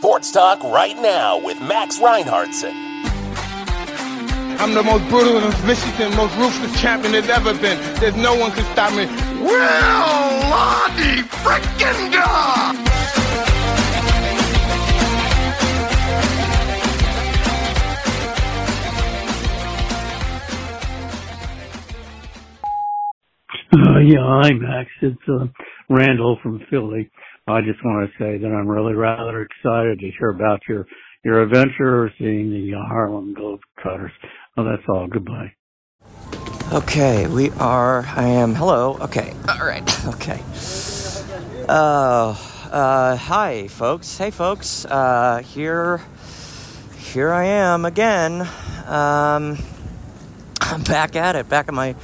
Sports Talk right now with Max Reinhardtson. I'm the most brutal and vicious and most ruthless champion there's ever been. There's no one can stop me. Will Lottie freaking God! Uh, yeah, hi Max. It's uh, Randall from Philly. I just want to say that I'm really rather excited to hear about your your adventure seeing the Harlem Globetrotters. Well, that's all. Goodbye. Okay, we are. I am. Hello. Okay. All right. Okay. Uh, uh, hi, folks. Hey, folks. Uh, here, here I am again. Um, I'm back at it. Back in my,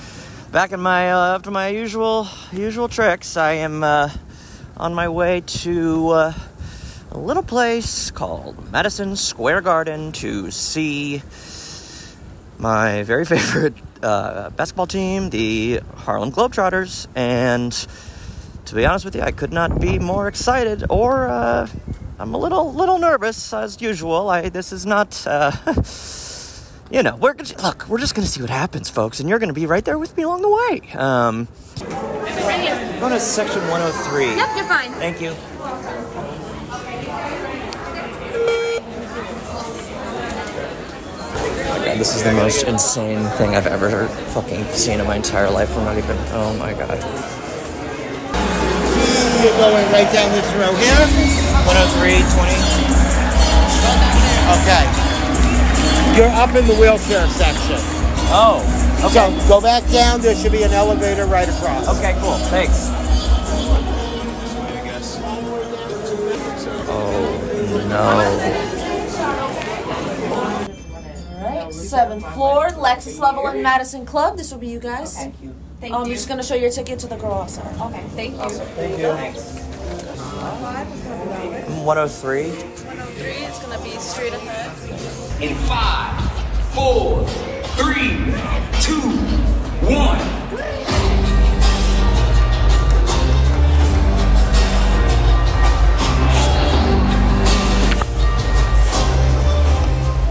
back in my uh, my usual usual tricks. I am uh, on my way to uh, a little place called Madison Square Garden to see my very favorite uh, basketball team, the Harlem Globetrotters, and to be honest with you, I could not be more excited. Or uh, I'm a little little nervous as usual. I this is not. Uh, you know, we're look. We're just gonna see what happens, folks, and you're gonna be right there with me along the way. Um, Go to section 103. Yep, you're fine. Thank you. Oh my god, this is the most insane thing I've ever fucking seen in my entire life. We're not even. Oh my god. You're going right down this row here. 103, 20. Okay. You're up in the wheelchair section. Oh, okay. So go back down. There should be an elevator right across. Okay, cool. Thanks. Oh no. Alright, seventh floor, Lexus level in Madison Club. This will be you guys. Thank you. Thank um, you. You're just gonna show your ticket to the girl outside. Okay, thank you. Thank you. One o three. One o three. It's gonna be straight ahead. in five, four, three, two, one.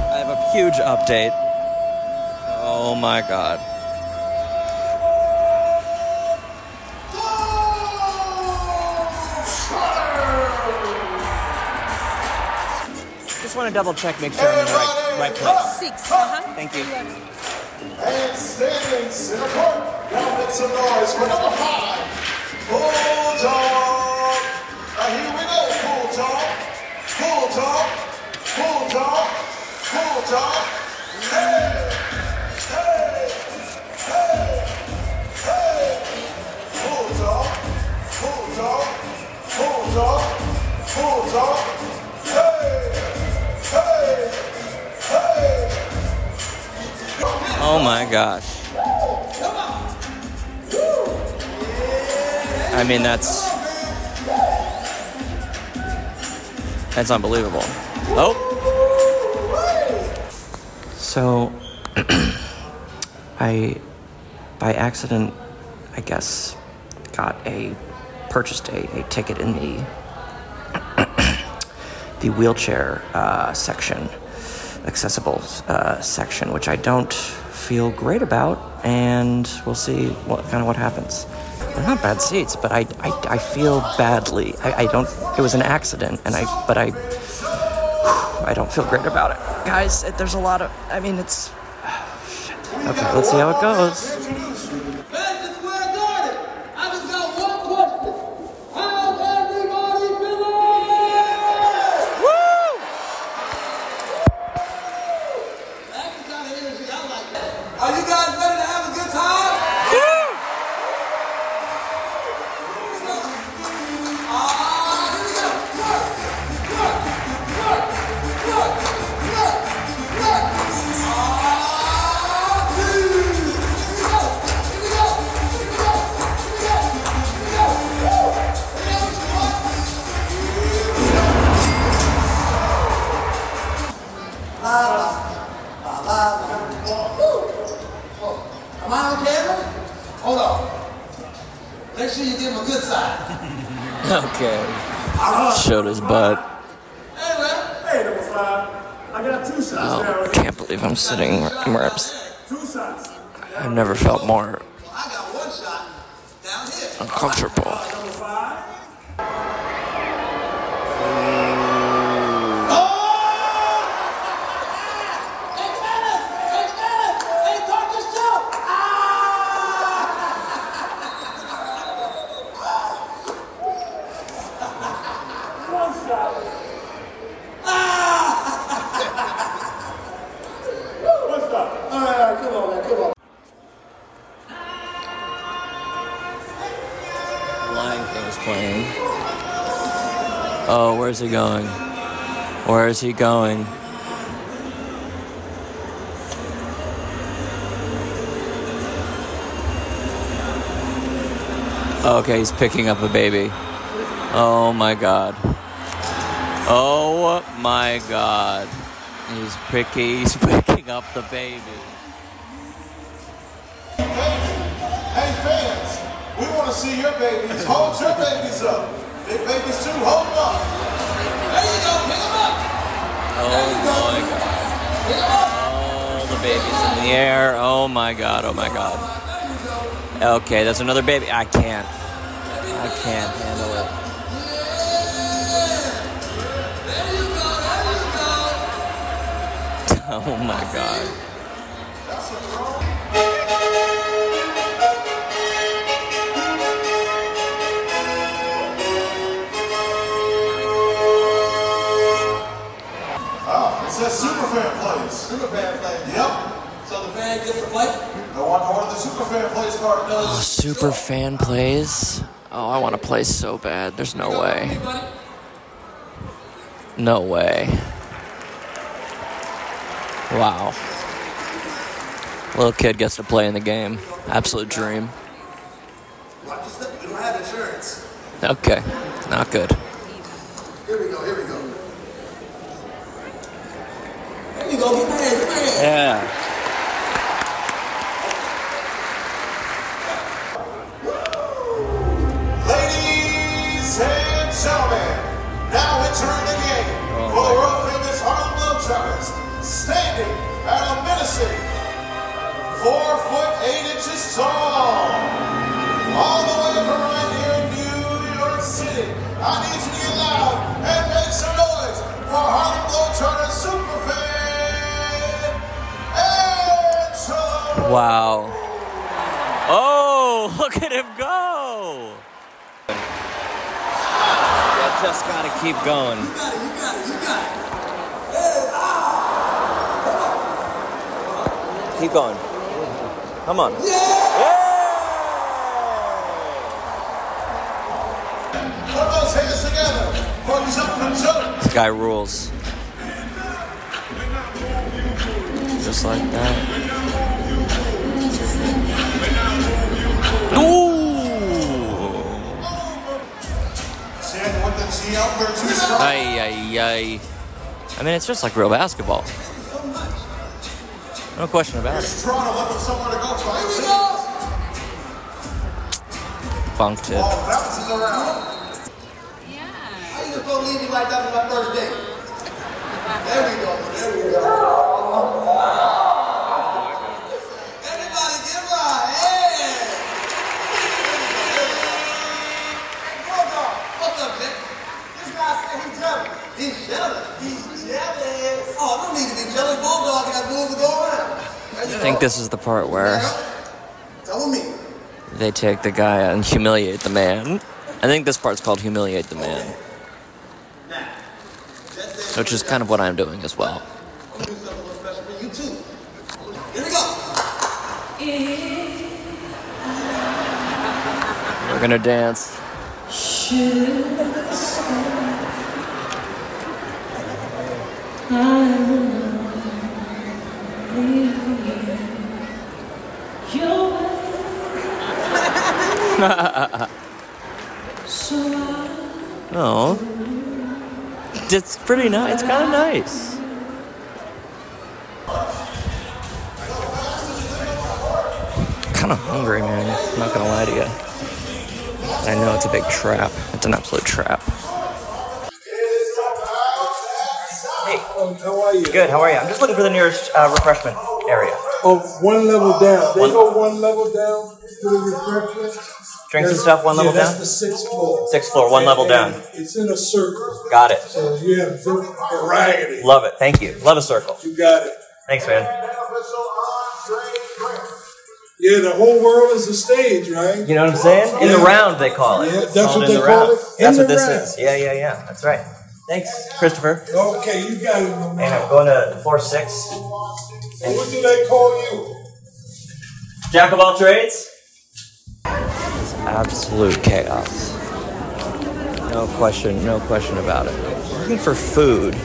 I have a huge update. Oh my god. Just want to double check, make sure I'm in the right, right place. Six. Uh-huh. Thank you. And standing center court, now make some noise for number five, Bulldog. Now here we go, Bulldog, Bulldog, Bulldog, Bulldog. Hey, hey, hey, hey. Bulldog, Bulldog, Bulldog, Bulldog. Oh my gosh. I mean, that's. That's unbelievable. Oh! So, I, by accident, I guess, got a. purchased a, a ticket in the. the wheelchair uh, section, accessible uh, section, which I don't feel great about, and we'll see what kind of what happens. They're not bad seats, but I, I, I feel badly. I, I don't. It was an accident, and I but I I don't feel great about it, guys. There's a lot of. I mean, it's. Okay, let's see how it goes. Am I on camera? Hold on. Make sure you give him a good side. Okay. Showed his butt. Hey, man. Hey, Oh, now. I can't believe I'm sitting where I'm. s- I've never felt more uncomfortable. King's playing. Oh, where's he going? Where is he going? Okay, he's picking up a baby. Oh my god. Oh my god. He's picking he's picking up the baby. See your babies. Hold your babies up. Big babies too, hold them up. There you go, pick them up. Oh my god. Oh, the baby's in the air. Oh my god. Oh my god. Okay, that's another baby. I can't. I can't handle it. Oh my god. Plays. Superfan plays. Yep. So the fan gets to play? The one, one of the Superfan plays card Oh, does. super fan plays. Oh, I want to play so bad. There's no way. No way. Wow. Little kid gets to play in the game. Absolute dream. Watch your step. You don't have insurance. Okay. Not good. Here we go, here we go. There you go, Come on. Put those hands together for Jumpin' Joe. This guy rules. Just like that. Ooh! Stand with the GL, they're too strong. Ay, ay, ay. I mean, it's just like real basketball. No question about it. Toronto looking somewhere to go for Bunked it. Ball bounces around. How you just gonna leave me like that on my first date? There we go, there we go. Everybody give a. Hey, Bulldog, what's up, Nick? This guy he's jealous. He's jealous. He's jealous. Oh, no need to be jealous. Bulldog got moves to go around. I think this is the part where they take the guy and humiliate the man. I think this part's called humiliate the man, which is kind of what I'm doing as well. We're gonna dance. something it's pretty nice. It's kind of nice. Kind of hungry, man. I'm not gonna lie to you. I know it's a big trap. It's an absolute trap. It is time to have that Um, how are you? Good. How are you? I'm just looking for the nearest uh, refreshment area. Oh, one level down. They One- go one level down to the refreshment. Drinks and stuff, one level yeah, down? That's the sixth floor. Sixth floor, one level and down. It's in a circle. Got it. So you have variety. Love it. Thank you. Love a circle. You got it. Thanks, man. Yeah, the whole world is a stage, right? You know what I'm saying? In the round, they call it. Yeah, that's what in they the call round. it? That's In what this round. is. Yeah, yeah, yeah. That's right. Thanks, Christopher. Okay, you got it. And I'm going to floor six. What do they call you? Jack of all trades. Absolute chaos. No question, no question about it. Looking for food.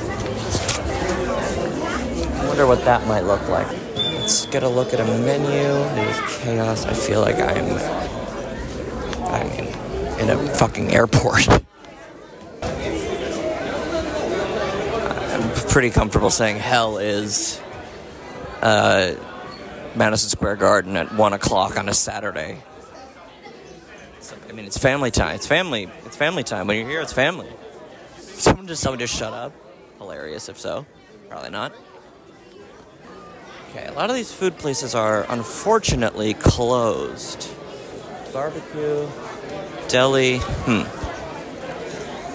I wonder what that might look like. Let's get a look at a menu. There's chaos. I feel like I'm, I mean, in a fucking airport. I'm pretty comfortable saying hell is uh, Madison Square Garden at one o'clock on a Saturday. I mean, it's family time. It's family. It's family time. When you're here, it's family. Someone just someone just shut up. Hilarious, if so. Probably not. Okay, a lot of these food places are unfortunately closed. Barbecue, deli. Hmm.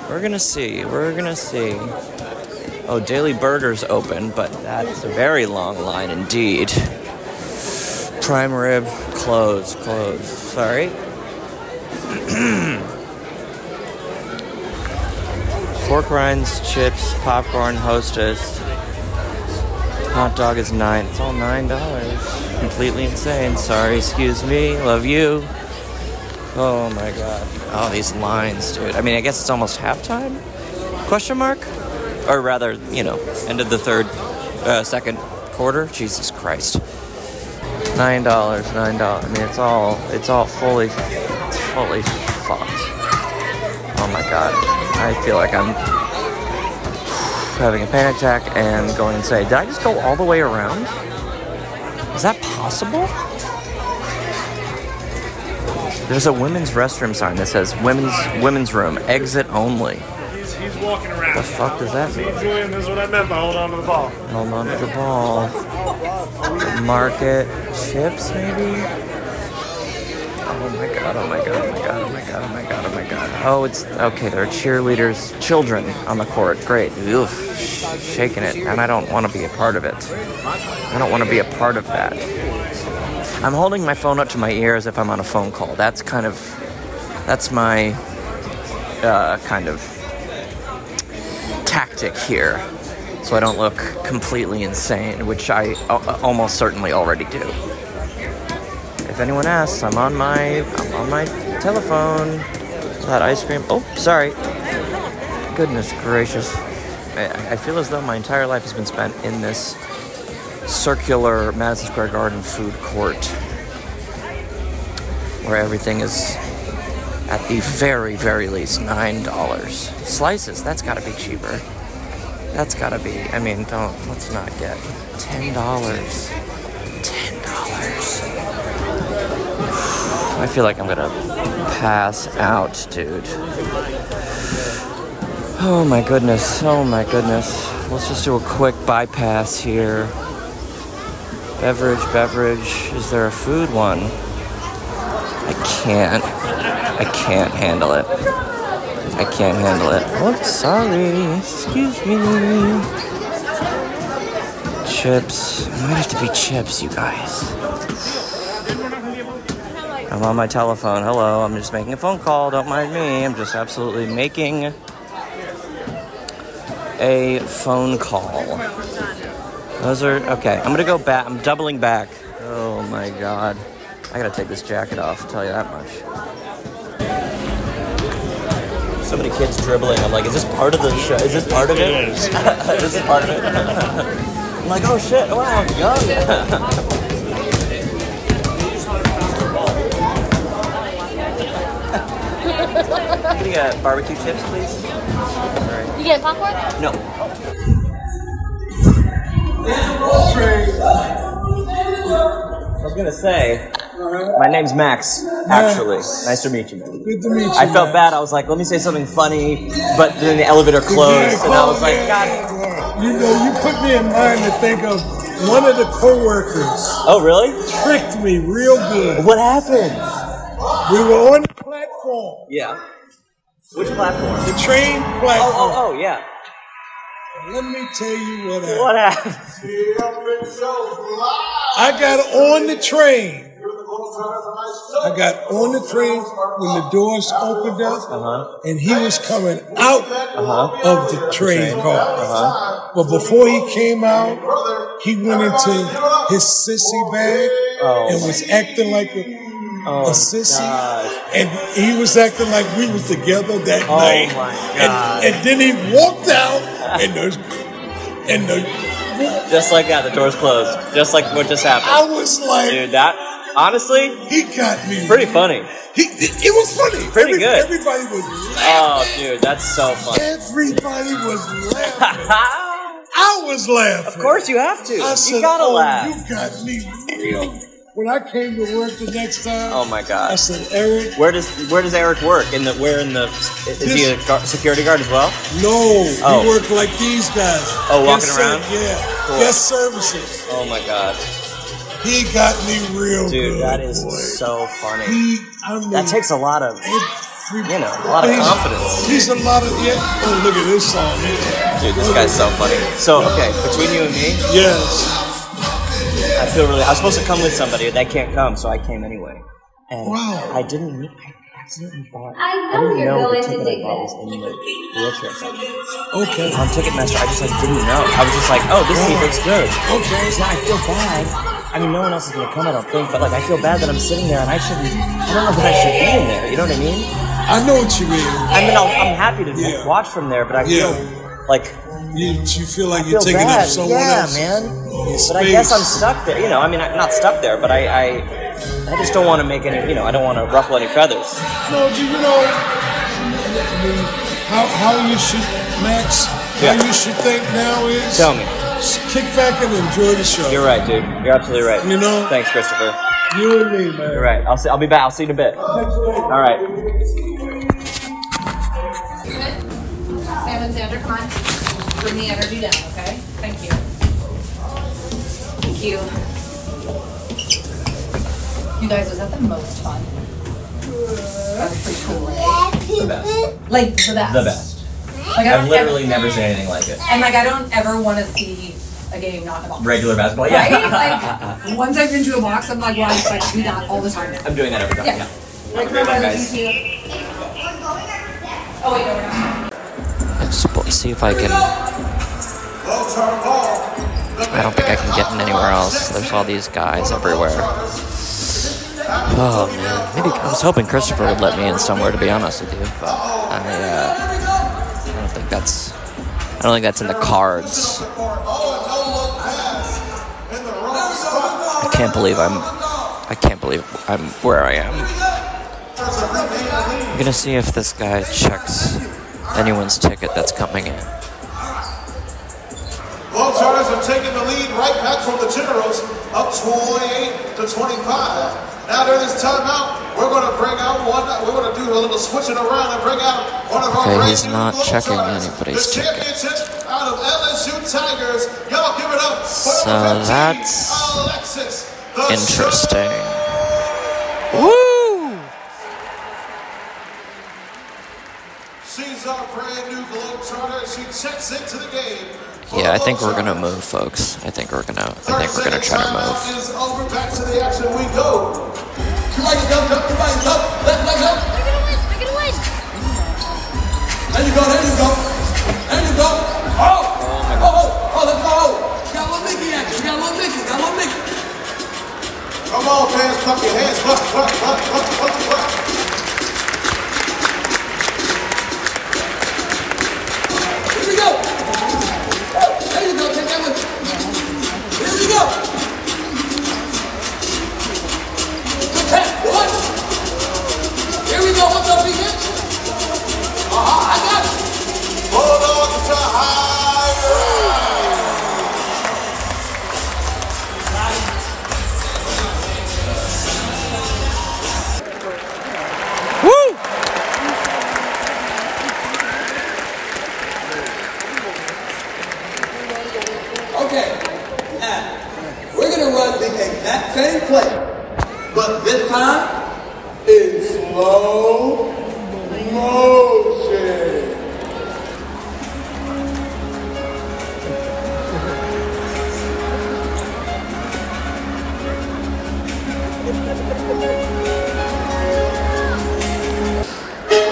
We're gonna see. We're gonna see. Oh, Daily Burger's open, but that's a very long line indeed. Prime rib, closed, closed. Sorry. Pork rinds, chips, popcorn, hostess. Hot dog is nine. It's all nine dollars. Completely insane. Sorry, excuse me. Love you. Oh my god. Oh, these lines, dude. I mean, I guess it's almost halftime? Question mark? Or rather, you know, end of the third, uh, second quarter. Jesus Christ. Nine dollars, nine dollars. I mean, it's all, it's all fully, fully fucked. Oh my god. I feel like I'm having a panic attack and going and say, did I just go all the way around? Is that possible? There's a women's restroom sign that says women's women's room, exit only. He's, he's walking around. The fuck does that mean? Julian, this is what I meant by hold on to the ball. Hold on to the ball. Market chips, maybe? Oh my god, oh my god, oh my god, oh my god, oh my god, oh my god. Oh, it's okay, there are cheerleaders, children on the court. Great. Oof, shaking it. And I don't want to be a part of it. I don't want to be a part of that. I'm holding my phone up to my ear as if I'm on a phone call. That's kind of, that's my uh, kind of tactic here, so I don't look completely insane, which I a- almost certainly already do. If anyone asks, I'm on my I'm on my telephone. That ice cream. Oh, sorry. Goodness gracious. I, I feel as though my entire life has been spent in this circular Madison Square Garden food court where everything is at the very, very least $9. Slices, that's gotta be cheaper. That's gotta be, I mean, don't, let's not get $10. I feel like I'm gonna pass out, dude. Oh my goodness. Oh my goodness. Let's just do a quick bypass here. Beverage, beverage. Is there a food one? I can't. I can't handle it. I can't handle it. Oh, sorry. Excuse me. Chips. It might have to be chips, you guys. I'm on my telephone. Hello. I'm just making a phone call. Don't mind me. I'm just absolutely making a phone call. Those are okay. I'm gonna go back. I'm doubling back. Oh my god. I gotta take this jacket off, I'll tell you that much. So many kids dribbling. I'm like, is this part of the show? Is this part of it? It is. this is part of it. I'm like, oh shit, wow, I'm young. Can you get barbecue chips, please? Sorry. You get popcorn? No. I was gonna say, my name's Max. Actually, nice to meet you. Good to meet you. I felt bad. I was like, let me say something funny, but then the elevator closed, and I was like, God. You know, you put me in mind to think of one of the coworkers Oh, really? tricked me real good. What happened? We were on the platform, Yeah. Which platform? the train Oh, platform. oh, oh, yeah. Let me tell you what happened. What happened? I got on the train. I got on the train when the doors opened up, Uh-huh. and he was coming out Uh-huh. of the train car. But before he came out, he went into his sissy bag Oh. and was acting like a, Oh, a sissy. God. And he was acting like we was together that night. Oh, night. my And, God. and then he walked out, and the and the Just like that, the doors closed. Just like what just happened. I was like, Dude, that honestly, he got me. pretty funny. He, it was funny. Pretty Every- good. Everybody was laughing. Oh, dude, that's so funny. Everybody was laughing. I was laughing. of course, you have to. I You said, gotta oh, laugh. You got me real. When I came to work the next time, Oh my god! I said, Eric, Where does where does Eric work? In the where in the is he a guard, security guard as well? no, Oh. you work like these guys. Oh, walking Guest around? yeah. Cool. Guest services. Oh my god, He got me real dude, good. that is boy. so funny. He, I mean, That takes a lot of you know a lot of he's- confidence. He's a lot of yeah. Oh, look at this song. Dude, this guy's so funny. So okay, between you and me, Yes. I feel really. I was supposed to come with somebody. They can't come, so I came anyway. And Wow. I didn't. need- I accidentally bought. I I know didn't you're know the going to ticket I dig bought this. was in the wheelchair section. Okay. On Ticketmaster, I just like didn't know. I was just like, oh, this seat looks good. Okay. So now I feel bad. I mean, no one else is gonna come, I don't think. But like, I feel bad that I'm sitting there and I shouldn't. I don't know that I should be in there. You know what I mean? I know what you mean. I mean, I'll, I'm happy to Yeah. watch from there, but I feel Yeah. like You, you feel like I you're feel taking bad. up someone yeah, else. man. Space. But I guess I'm stuck there. You know, I mean, I'm not stuck there, but I, I, I just don't want to make any. You know, I don't want to ruffle any feathers. No, do you know I mean, how how you should Max? Yeah. How you should think now is Tell me. kick back and enjoy the show. You're right, dude. You're absolutely right. You know? Thanks, Christopher. You and me, man. You're right. I'll see. I'll be back. I'll see you in a bit. All right. Sam and Xander, come on. Bring the energy down, okay? Thank you. Thank you. You guys, was that the most fun? That was pretty cool, right? The best. Like, the best. The best. Like, I I've don't literally ever, never seen anything like it. And, like, I don't ever want to see a game not involved. Regular basketball. Right? Yeah. Like, once I've been to a box, I'm like, well, I expect to do that all the time. I'm doing that every time. Yeah. Yeah. Like, Great one, guys. Oh, wait, no, we're not. See if I can. I don't think I can get in anywhere else. There's all these guys everywhere. Oh man, maybe I was hoping Christopher would let me in somewhere. To be honest with you, but I, uh, I don't think that's. I don't think that's in the cards. I can't believe I'm. I can't believe I'm where I am. I'm gonna see if this guy checks anyone's ticket that's coming in. Globetrotters are taking the lead right back from the Generals, up 28 to 25. Now during this timeout, we're going to bring out one. We're going to do a little switching around and bring out one of our Okay, he's not checking Globetrotters. anybody's the ticket. championship out of LSU Tigers. Y'all give it up for So 15, that's Alexis. Interesting. Woo! She's our brand new Globetrotter. She checks into the game. Yeah, I think we're gonna move, folks. I think we're gonna. I think we're gonna try to move. is over. Back to the action we go. Somebody jump, jump, somebody jump. Let, let go. There you go, there you go. There you go. Oh! Oh, oh, oh, let's go. Got one Mickey action. Got one Mickey. Got one Mickey. Come on, fans. Clap your hands. Clap, clap, clap, clap, clap, clap. Here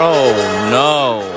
Oh no.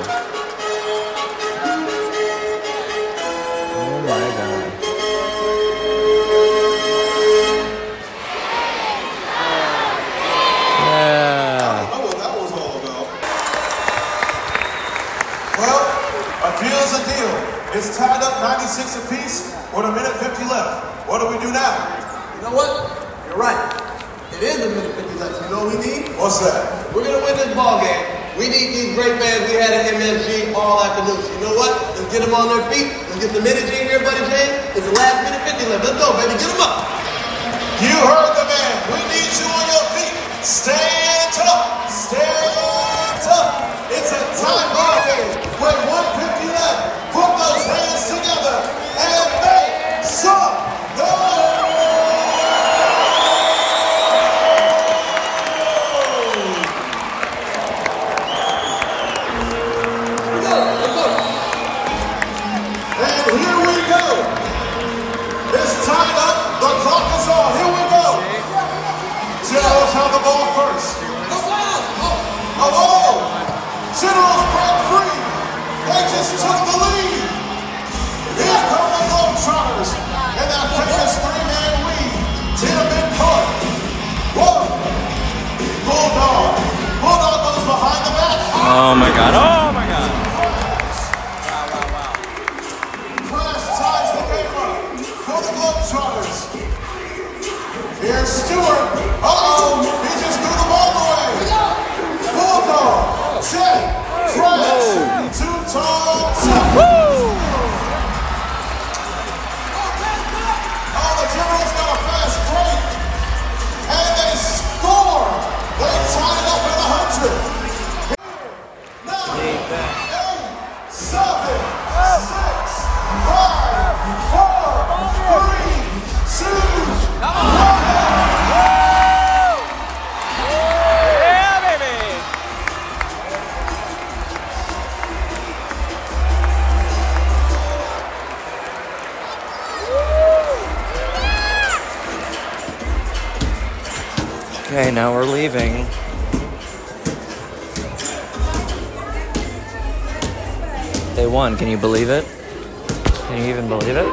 Oh my god. My god. Flash ties the game for the Globetrotters. Here's Stewart. Uh-oh, he just threw the ball away. Bulldog, check, Flash, two tall, Okay, now we're leaving. They won. Can you believe it? Can you even believe it?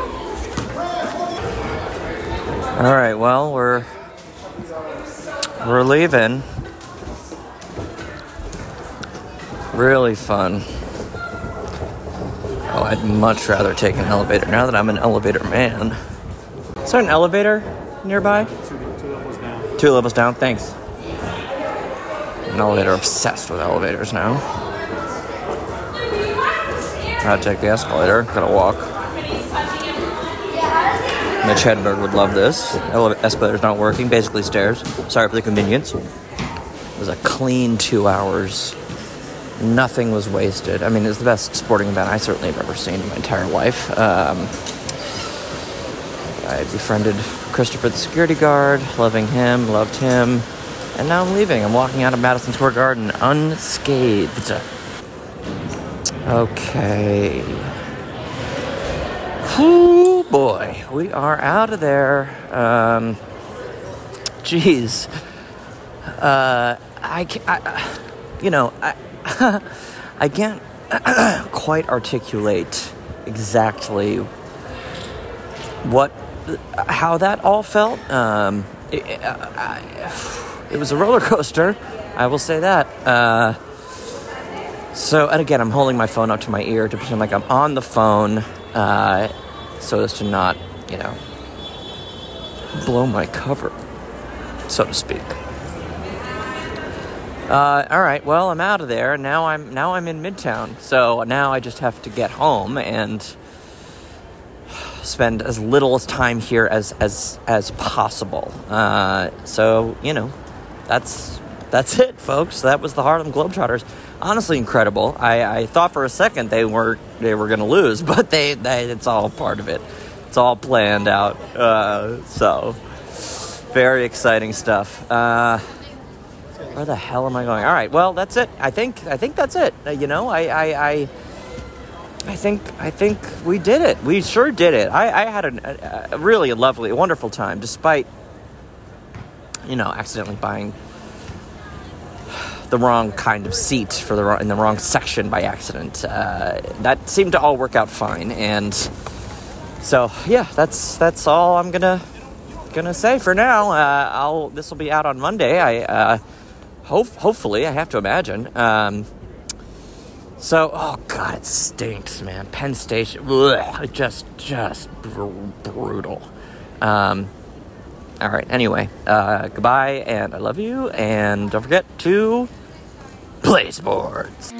All right. Well, we're we're leaving. Really fun. Oh, I'd much rather take an elevator now that I'm an elevator man. Is there an elevator nearby? Two, levels down. Thanks. An elevator obsessed with elevators now. Gotta take the escalator. Gotta walk. Mitch Hedberg would love this. Ele- escalator's not working. Basically stairs. Sorry for the convenience. It was a clean two hours. Nothing was wasted. I mean, it's the best sporting event I certainly have ever seen in my entire life. Um, I befriended Christopher the security guard, loving him, loved him, and now I'm leaving. I'm walking out of Madison Square Garden unscathed. Okay. Whoo boy, we are out of there. Um, geez, uh, I, I, you know, I, I can't quite articulate exactly what, how that all felt. Um, it, I, it was a roller coaster. I will say that. Uh, so, and again, I'm holding my phone up to my ear to pretend like I'm on the phone, uh, so as to not, you know, blow my cover, so to speak. Uh, all right, well, I'm out of there. Now I'm now I'm in Midtown, so now I just have to get home and spend as little time here as as as possible. Uh, so you know, that's that's it, folks. That was the Harlem Globetrotters. Honestly, incredible. I, I thought for a second they were they were going to lose, but they, they it's all part of it. It's all planned out. Uh, so Very exciting stuff. Uh, where the hell am I going? All right, well, that's it. I think I think that's it. Uh, you know, I, I, I I think I think we did it. We sure did it. I, I had a, a really lovely, wonderful time, despite you know accidentally buying the wrong kind of seat for the in the wrong section by accident. Uh, that seemed to all work out fine, and so yeah, that's that's all I'm gonna gonna say for now. Uh, I'll this will be out on Monday. I uh, hope hopefully I have to imagine. Um, so oh god, it stinks, man. Penn Station, just just br- brutal. Um, all right. Anyway, uh, goodbye, and I love you. And don't forget to play sports.